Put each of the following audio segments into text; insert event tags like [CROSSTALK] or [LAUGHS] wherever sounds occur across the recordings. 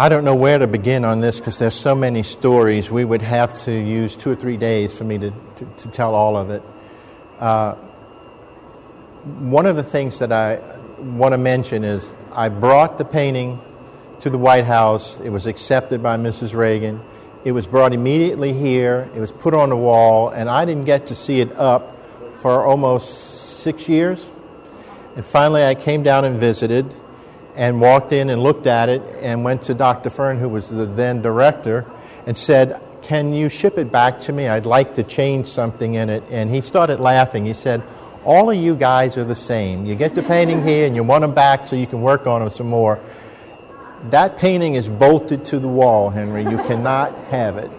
I don't know where to begin on this because there's so many stories. We would have to use two or three days for me to, to, to tell all of it. Uh, one of the things that I want to mention is I brought the painting to the White House. It was accepted by Mrs. Reagan. It was brought immediately here. It was put on the wall, and I didn't get to see it up for almost six years. And finally, I came down and visited and walked in and looked at it and went to Dr. Fern, who was the then director, and said, Can you ship it back to me? I'd like to change something in it. And he started laughing. He said, All of you guys are the same. You get the painting here and you want them back so you can work on them some more. That painting is bolted to the wall, Henry. You cannot have it.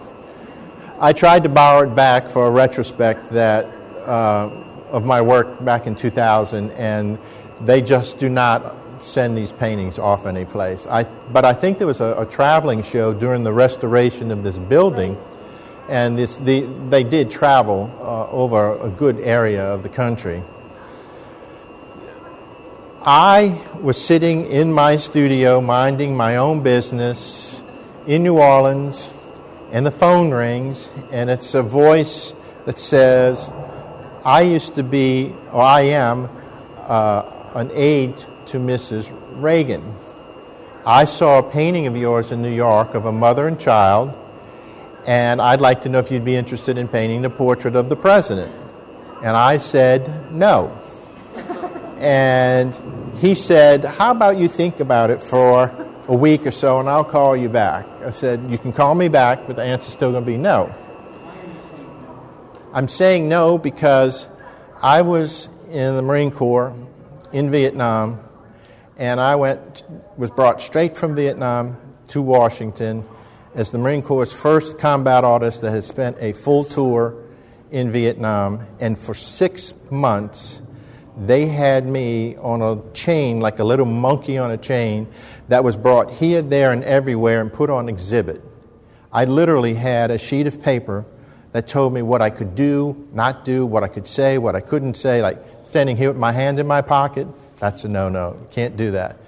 I tried to borrow it back for a retrospect that uh, of my work back in 2000, and they just do not send these paintings off any place. I, but I think there was a, a traveling show during the restoration of this building, and this, the, they did travel uh, over a good area of the country. I was sitting in my studio minding my own business in New Orleans, and the phone rings, and it's a voice that says, I used to be, or I am, uh, an aide to Mrs. Reagan. I saw a painting of yours in New York of a mother and child, and I'd like to know if you'd be interested in painting the portrait of the president. And I said, no. and he said, How about you think about it for a week or so and I'll call you back? I said, You can call me back, but the answer's still going to be no. I'm saying no because I was in the Marine Corps in Vietnam, and I went was brought straight from Vietnam to Washington as the Marine Corps' first combat artist that had spent a full tour in Vietnam, and for six months they had me on a chain, like a little monkey on a chain, that was brought here, there, and everywhere and put on exhibit. I literally had a sheet of paper that told me what I could do, not do, what I could say, what I couldn't say, like standing here with my hand in my pocket. That's a no no. Can't do that.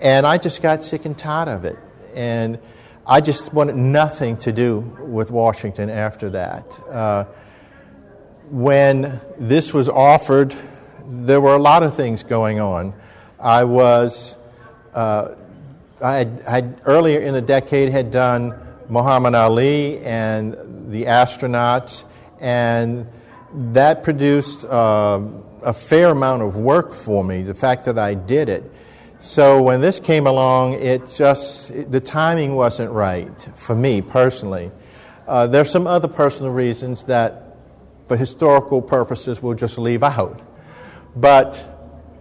And I just got sick and tired of it. And I just wanted nothing to do with Washington after that. Uh, when this was offered, there were a lot of things going on. I was, uh, I had, earlier in the decade had done Muhammad Ali and the astronauts, and that produced uh, a fair amount of work for me, the fact that I did it. So when this came along, it just, the timing wasn't right for me personally. Uh, there's some other personal reasons that, for historical purposes, we'll just leave out. But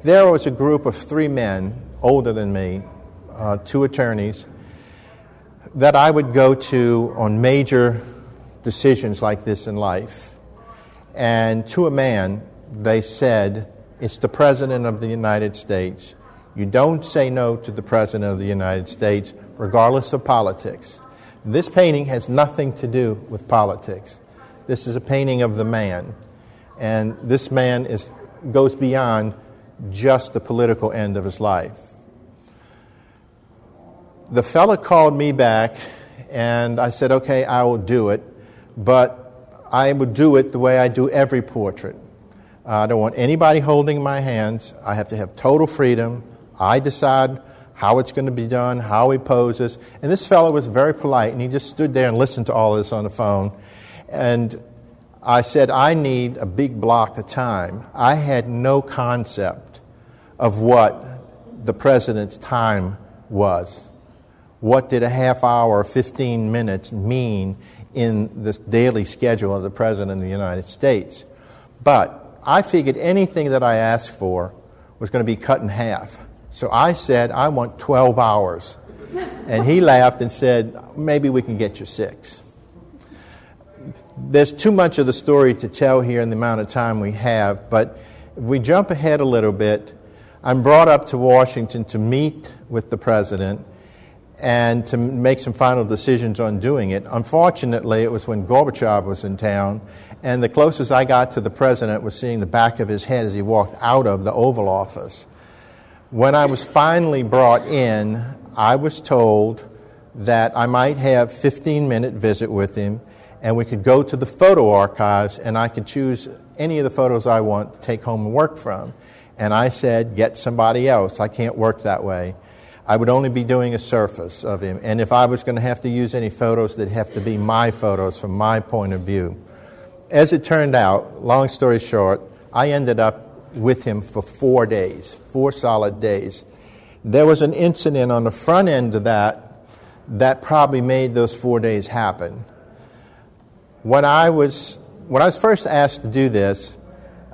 there was a group of three men, older than me, uh, two attorneys, that I would go to on major decisions like this in life. And to a man, they said, It's the President of the United States. You don't say no to the President of the United States, regardless of politics. This painting has nothing to do with politics. This is a painting of the man. And this man is goes beyond just the political end of his life. The fella called me back, and I said, okay, I will do it, but I would do it the way I do every portrait. I don't want anybody holding my hands. I have to have total freedom. I decide how it's going to be done, how he poses. And this fellow was very polite, and he just stood there and listened to all this on the phone. And I said, I need a big block of time. I had no concept of what the president's time was. What did a half hour or 15 minutes mean in this daily schedule of the President of the United States? But I figured anything that I asked for was going to be cut in half. So I said, I want 12 hours. And he laughed and said, maybe we can get you six there's too much of the story to tell here in the amount of time we have, but if we jump ahead a little bit, I'm brought up to Washington to meet with the president and to make some final decisions on doing it. Unfortunately, it was when Gorbachev was in town, and the closest I got to the president was seeing the back of his head as he walked out of the Oval Office. When I was finally brought in, I was told that I might have 15 minute visit with him and we could go to the photo archives and I could choose any of the photos I want to take home and work from. And I said, get somebody else. I can't work that way. I would only be doing a surface of him. And if I was going to have to use any photos, they'd have to be my photos from my point of view. As it turned out, long story short, I ended up with him for four days, four solid days. There was an incident on the front end of that that probably made those four days happen. When I was, when I was first asked to do this,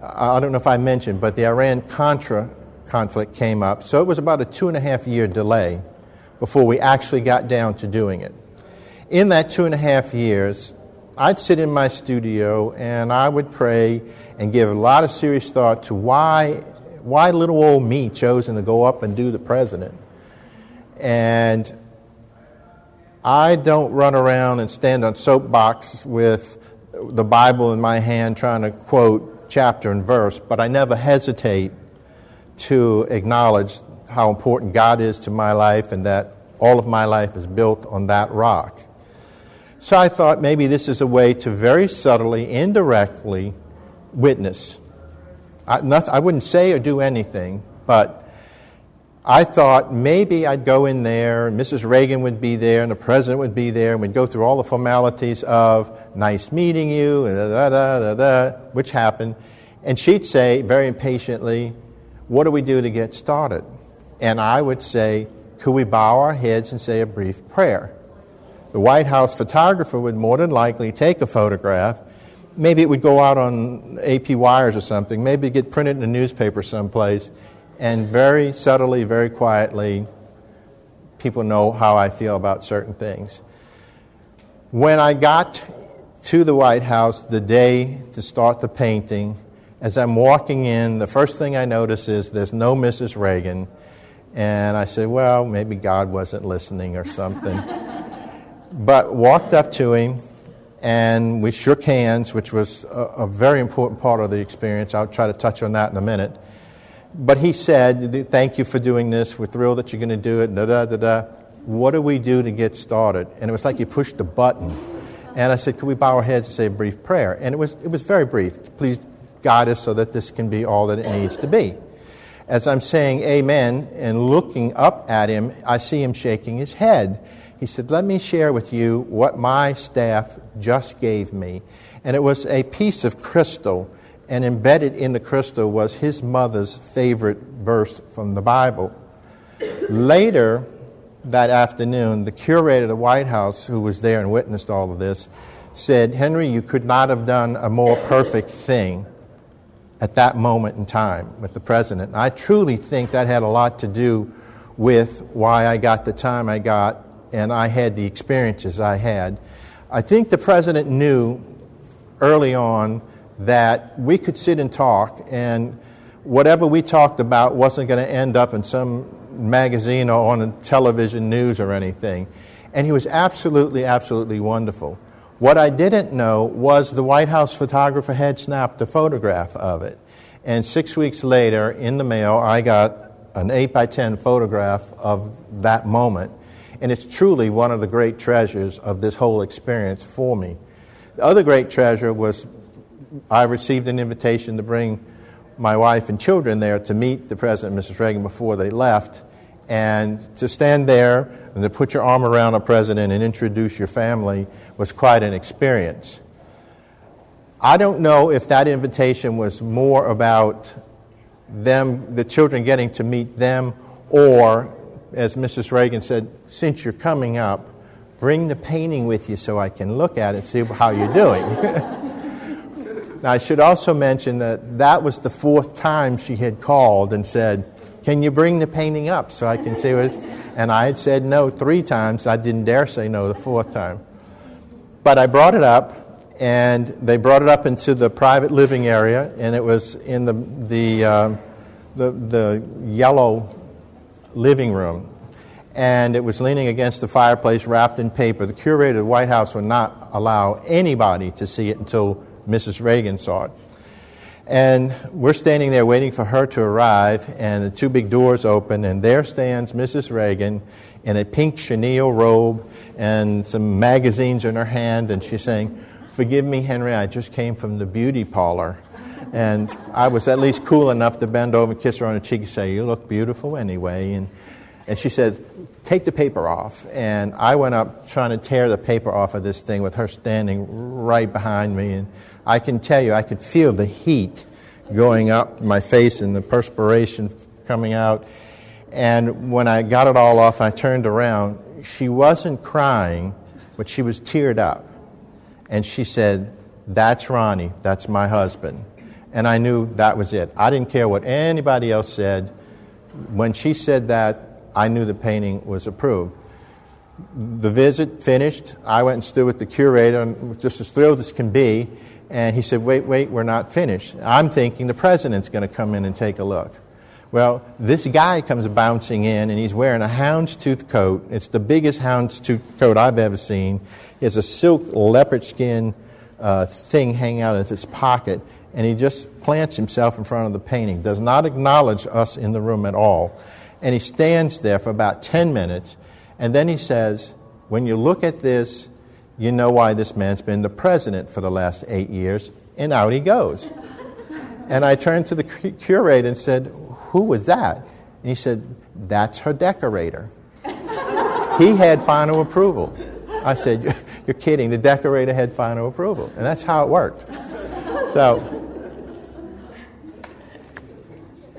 I don't know if I mentioned, but the Iran Contra conflict came up, so it was about a two and a half year delay before we actually got down to doing it. In that two and a half years, I'd sit in my studio and I would pray and give a lot of serious thought to why, why little old me chosen to go up and do the president. And I don't run around and stand on soapbox with the Bible in my hand trying to quote chapter and verse, but I never hesitate to acknowledge how important God is to my life and that all of my life is built on that rock. So I thought maybe this is a way to very subtly, indirectly witness. I, I wouldn't say or do anything, but I thought maybe I'd go in there, and Mrs. Reagan would be there, and the president would be there, and we'd go through all the formalities of nice meeting you, and da, da, da, da, which happened. And she'd say very impatiently, What do we do to get started? And I would say, Could we bow our heads and say a brief prayer? the White House photographer would more than likely take a photograph. Maybe it would go out on AP wires or something, maybe get printed in a newspaper someplace, and very subtly, very quietly, people know how I feel about certain things. When I got to the White House the day to start the painting, as I'm walking in, the first thing I notice is there's no Mrs. Reagan. And I said, well, maybe God wasn't listening or something. [LAUGHS] but walked up to him and we shook hands, which was a, a, very important part of the experience. I'll try to touch on that in a minute. But he said, Thank you for doing this. We're thrilled that you're going to do it. Da, da, da, da. What do we do to get started? And it was like he pushed a button. And I said, Could we bow our heads and say a brief prayer? And it was, it was very brief. Please guide us so that this can be all that it needs to be. As I'm saying amen and looking up at him, I see him shaking his head. He said, Let me share with you what my staff just gave me. And it was a piece of crystal, and embedded in the crystal was his mother's favorite verse from the Bible. Later that afternoon, the curator of the White House, who was there and witnessed all of this, said, Henry, you could not have done a more perfect thing at that moment in time with the president. And I truly think that had a lot to do with why I got the time I got and I had the experiences I had. I think the president knew early on that we could sit and talk, and whatever we talked about wasn't going to end up in some magazine or on television news or anything. And he was absolutely, absolutely wonderful. What I didn't know was the White House photographer had snapped a photograph of it. And six weeks later, in the mail, I got an 8 by 10 photograph of that moment. And it's truly one of the great treasures of this whole experience for me. The other great treasure was I received an invitation to bring my wife and children there to meet the President and Mrs. Reagan before they left. And to stand there and to put your arm around a president and introduce your family was quite an experience. I don't know if that invitation was more about them, the children getting to meet them, or as Mrs. Reagan said, since you're coming up, bring the painting with you so I can look at it and see how you're doing. [LAUGHS] now, I should also mention that that was the fourth time she had called and said, Can you bring the painting up so I can see what it's. And I had said no three times. I didn't dare say no the fourth time. But I brought it up, and they brought it up into the private living area, and it was in the, the, uh, the, the yellow living room. And it was leaning against the fireplace wrapped in paper. The curator of the White House would not allow anybody to see it until Mrs. Reagan saw it. And we're standing there waiting for her to arrive, and the two big doors open, and there stands Mrs. Reagan in a pink chenille robe and some magazines in her hand, and she's saying, Forgive me, Henry, I just came from the beauty parlor. And I was at least cool enough to bend over and kiss her on the cheek and say, You look beautiful anyway. And, and she said, Take the paper off. And I went up trying to tear the paper off of this thing with her standing right behind me. And I can tell you, I could feel the heat going up my face and the perspiration coming out. And when I got it all off, I turned around. She wasn't crying, but she was teared up. And she said, That's Ronnie. That's my husband. And I knew that was it. I didn't care what anybody else said. When she said that, I knew the painting was approved. The visit finished. I went and stood with the curator and just as thrilled as can be. And he said, Wait, wait, we're not finished. I'm thinking the president's going to come in and take a look. Well, this guy comes bouncing in and he's wearing a houndstooth coat. It's the biggest houndstooth coat I've ever seen. He has a silk leopard skin uh, thing hanging out of his pocket, and he just plants himself in front of the painting, does not acknowledge us in the room at all. And he stands there for about 10 minutes, and then he says, When you look at this, you know why this man's been the president for the last eight years, and out he goes. And I turned to the curator and said, who was that? And he said, That's her decorator. he had final approval. I said, You're kidding. The decorator had final approval. And that's how it worked. So,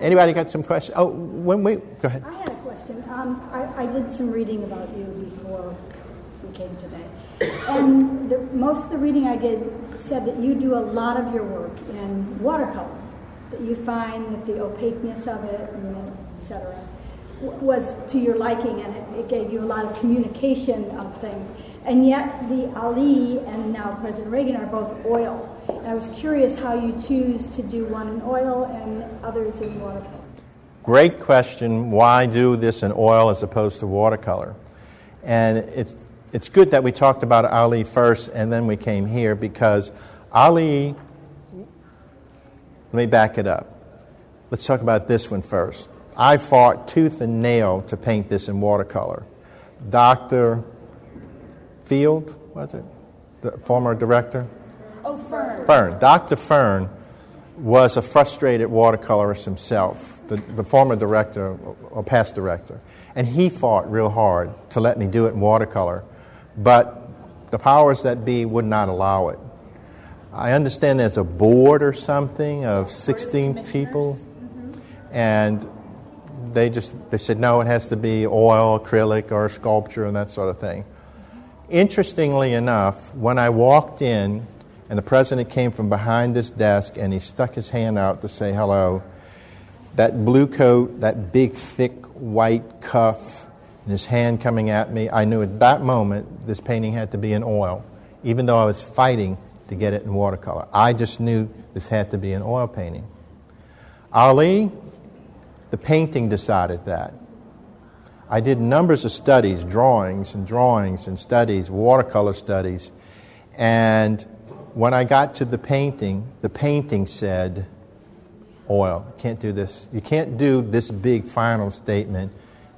anybody got some questions? Oh, when we, go ahead. I had a question. Um, I, I, did some reading about you before we came today. And the, most of the reading I did said that you do a lot of your work in watercolor that you find that the opaqueness of it, and et was to your liking and it, it, gave you a lot of communication of things. And yet, the Ali and now President Reagan are both oil. And I was curious how you choose to do one in oil and others in watercolor. Great question. Why do this in oil as opposed to watercolor? And it's, it's good that we talked about Ali first and then we came here because Ali let me back it up. Let's talk about this one first. I fought tooth and nail to paint this in watercolor. Dr. Field, was it? The former director? Oh, Fern. Fern. Dr. Fern was a frustrated watercolorist himself, the, the former director or past director. And he fought real hard to let me do it in watercolor, but the powers that be would not allow it. I understand there's a board or something of 16 people, mm-hmm. and they just they said no, it has to be oil, acrylic, or sculpture, and that sort of thing. Interestingly enough, when I walked in, and the president came from behind his desk, and he stuck his hand out to say hello. That blue coat, that big, thick white cuff, and his hand coming at me, I knew at that moment this painting had to be in oil, even though I was fighting to get it in watercolor. I just knew this had to be an oil painting. Ali, the painting decided that. I did numbers of studies, drawings and drawings and studies, watercolor studies, and when I got to the painting, the painting said, oil. You can't do this. You can't do this big final statement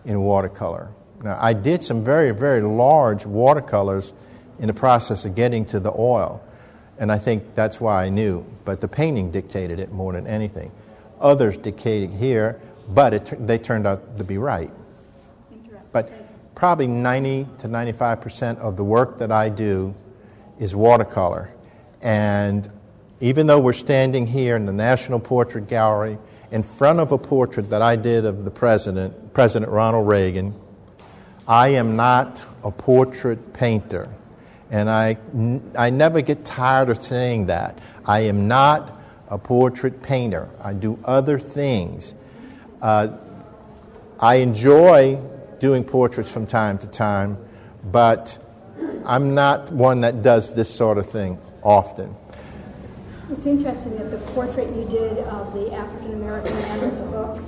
in watercolor. Now, I did some very, very large watercolors in the process of getting to the oil. And I think that's why I knew. But the painting dictated it more than anything. Others dictated here, but it, they turned out to be right. But probably 90 to 95% of the work that I do is watercolor. And even though we're standing here in the National Portrait Gallery in front of a portrait that I did of the president, President Ronald Reagan, I am not a portrait painter. And I, I never get tired of saying that. I am not a portrait painter, I do other things. Uh, I enjoy doing portraits from time to time, but I'm not one that does this sort of thing often. It's interesting that the portrait you did of the African American man with the book,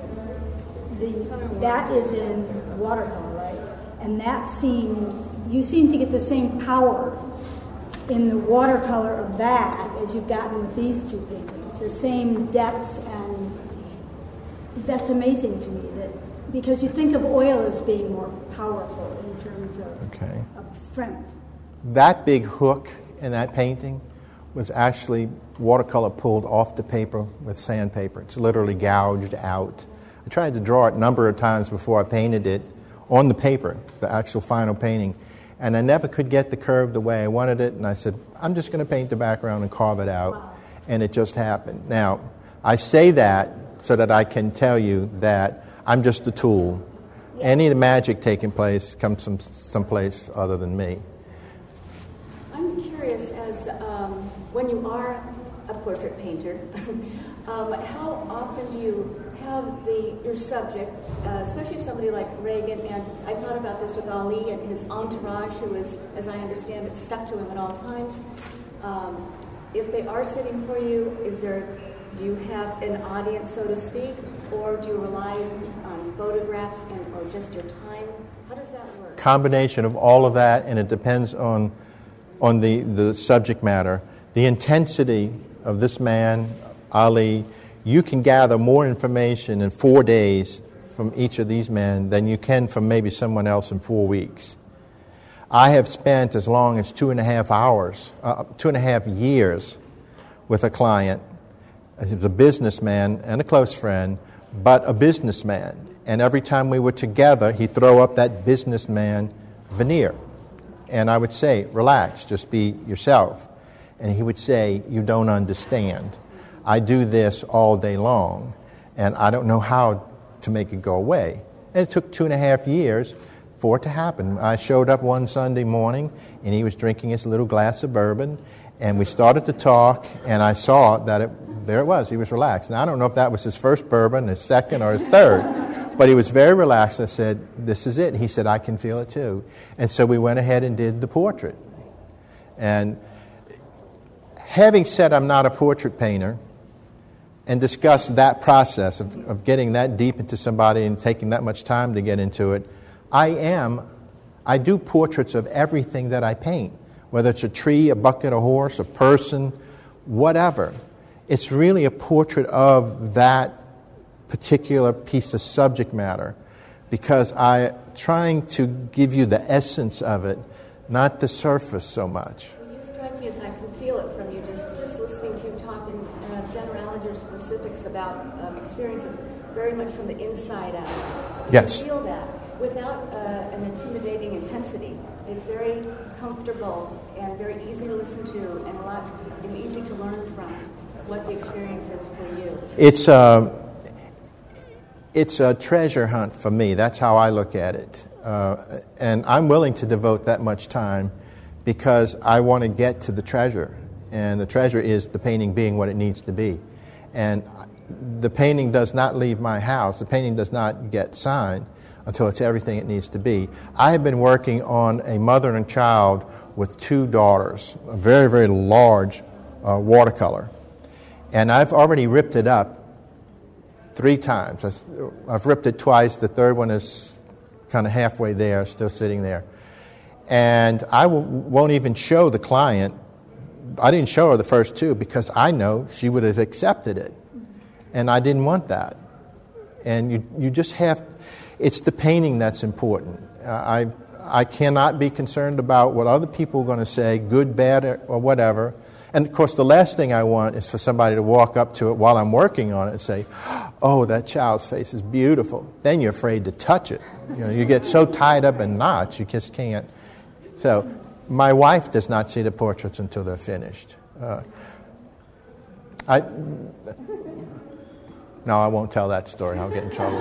the, that is in watercolor, right? And that seems, you seem to get the same power in the watercolor of that as you've gotten with these two paintings. the same depth, and that's amazing to me. That because you think of oil as being more powerful in terms of, Okay. of strength. That big hook in that painting was actually watercolor pulled off the paper with sandpaper. It's literally gouged out. I tried to draw it a number of times before I painted it on the paper, the actual final painting, and I never could get the curve the way I wanted it. And I said, I'm just going to paint the background and carve it out. And it just happened. Now, I say that so that I can tell you that I'm just a tool. Any of the magic taking place comes from someplace other than me. Curious, as um, when you are a portrait painter, [LAUGHS] um, how often do you have the your subjects, uh, especially somebody like Reagan, and I thought about this with Ali and his entourage, who is, as I understand it, stuck to him at all times. Um, if they are sitting for you, is there do you have an audience, so to speak, or do you rely on photographs and or just your time? How does that work? combination of all of that, and it depends on, on the, the subject matter. The intensity of this man, Ali, you can gather more information in four days from each of these men than you can from maybe someone else in four weeks. I have spent as long as two and a half hours, uh, two and a half years with a client. He was a businessman and a close friend, but a businessman. And every time we were together, he'd throw up that businessman veneer. And I would say, relax, just be yourself. And he would say, You don't understand. I do this all day long, and I don't know how to make it go away. And it took two and a half years for it to happen. I showed up one Sunday morning, and he was drinking his little glass of bourbon, and we started to talk, and I saw that it, there it was. He was relaxed. Now, I don't know if that was his first bourbon, his second, or his third, but he was very relaxed. I said, This is it. And He said, I can feel it too. And so we went ahead and did the portrait. And having said I'm not a portrait painter, and discussed that process of, of getting that deep into somebody and taking that much time to get into it, I am, I do portraits of everything that I paint, whether it's a tree, a bucket, a horse, a person, whatever. It's really a portrait of that particular piece of subject matter because I'm trying to give you the essence of it, not the surface so much. Well, you strike me as I can feel it from you, just, just listening to you talk in uh, generality or specifics about um, experiences, very much from the inside out. Yes. You feel that without uh, an intimidating intensity. It's very comfortable and very easy to listen to, and a lot and easy to learn from what the experience is for you. It's a, it's a treasure hunt for me. That's how I look at it. Uh, and I'm willing to devote that much time because I want to get to the treasure. And the treasure is the painting being what it needs to be. And the painting does not leave my house, the painting does not get signed until it's everything it needs to be. I have been working on a mother and child with two daughters, a very, very large uh, watercolor. And I've already ripped it up three times. I've ripped it twice. The third one is kind of halfway there, still sitting there. And I w- won't even show the client. I didn't show her the first two because I know she would have accepted it. And I didn't want that. And you, you just have, it's the painting that's important. Uh, I, I cannot be concerned about what other people are going to say, good, bad, or, or whatever. And of course, the last thing I want is for somebody to walk up to it while I'm working on it and say, Oh, that child's face is beautiful. Then you're afraid to touch it. You know, you get so tied up in knots, you just can't. So, my wife does not see the portraits until they're finished. Uh, I, no, I won't tell that story. I'll get in trouble.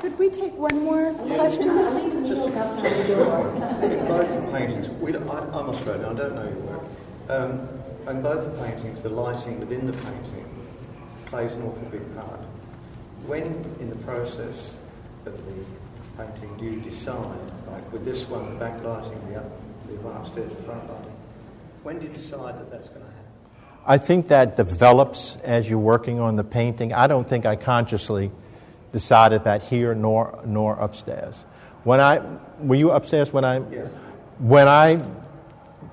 Could we take one more question? both the paintings, we don't, I, I'm Australian, I don't know your work. Um, and both the paintings, the lighting within the painting plays an awful big part. When in the process of the painting do you decide, like with this one, the backlighting, the, up, the one upstairs, the front lighting, when do you decide that that's going to happen? I think that develops as you're working on the painting. I don't think I consciously decided that here nor nor upstairs. When I were you upstairs when I Yeah. when I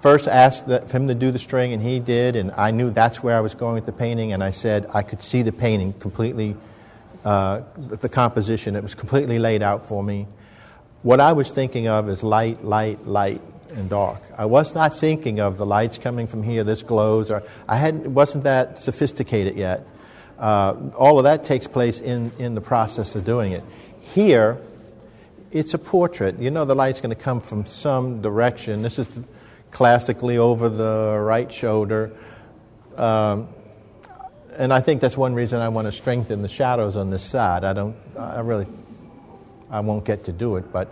first asked for him to do the string, and he did, and I knew that's where I was going with the painting, and I said I could see the painting completely, uh, the composition. It was completely laid out for me. What I was thinking of is light, light, light, and dark. I was not thinking of the lights coming from here, this glows, or I hadn't, wasn't that sophisticated yet. Uh, all of that takes place in, in the process of doing it. Here, it's a portrait. You know the light's going to come from some direction. This is classically over the right shoulder. Um, and I think that's one reason I want to strengthen the shadows on this side. I don't, I really, I won't get to do it, but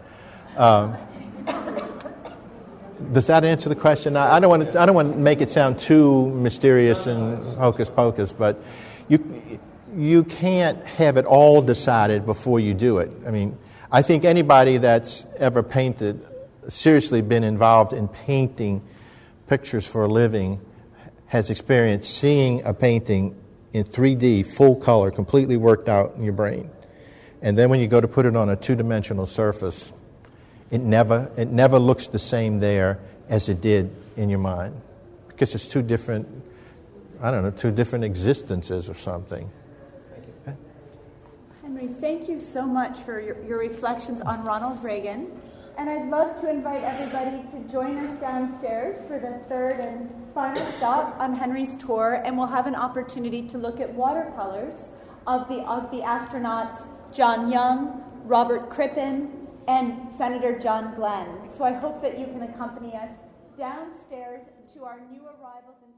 um, does that answer the question? I, I, don't want to, I don't want to make it sound too mysterious and hocus pocus, but you, you can't have it all decided before you do it. I mean, I think anybody that's ever painted seriously been involved in painting pictures for a living has experienced seeing a painting in 3D, full color, completely worked out in your brain. And then when you go to put it on a two dimensional surface, it never, it never looks the same there as it did in your mind. Because it's two different, I don't know, two different existences or something. Henry, thank you so much for your, your reflections on Ronald Reagan. And I'd love to invite everybody to join us downstairs for the third and final stop on Henry's tour, and we'll have an opportunity to look at watercolors of the, of the astronauts John Young, Robert Crippen, and Senator John Glenn. So I hope that you can accompany us downstairs to our new arrivals in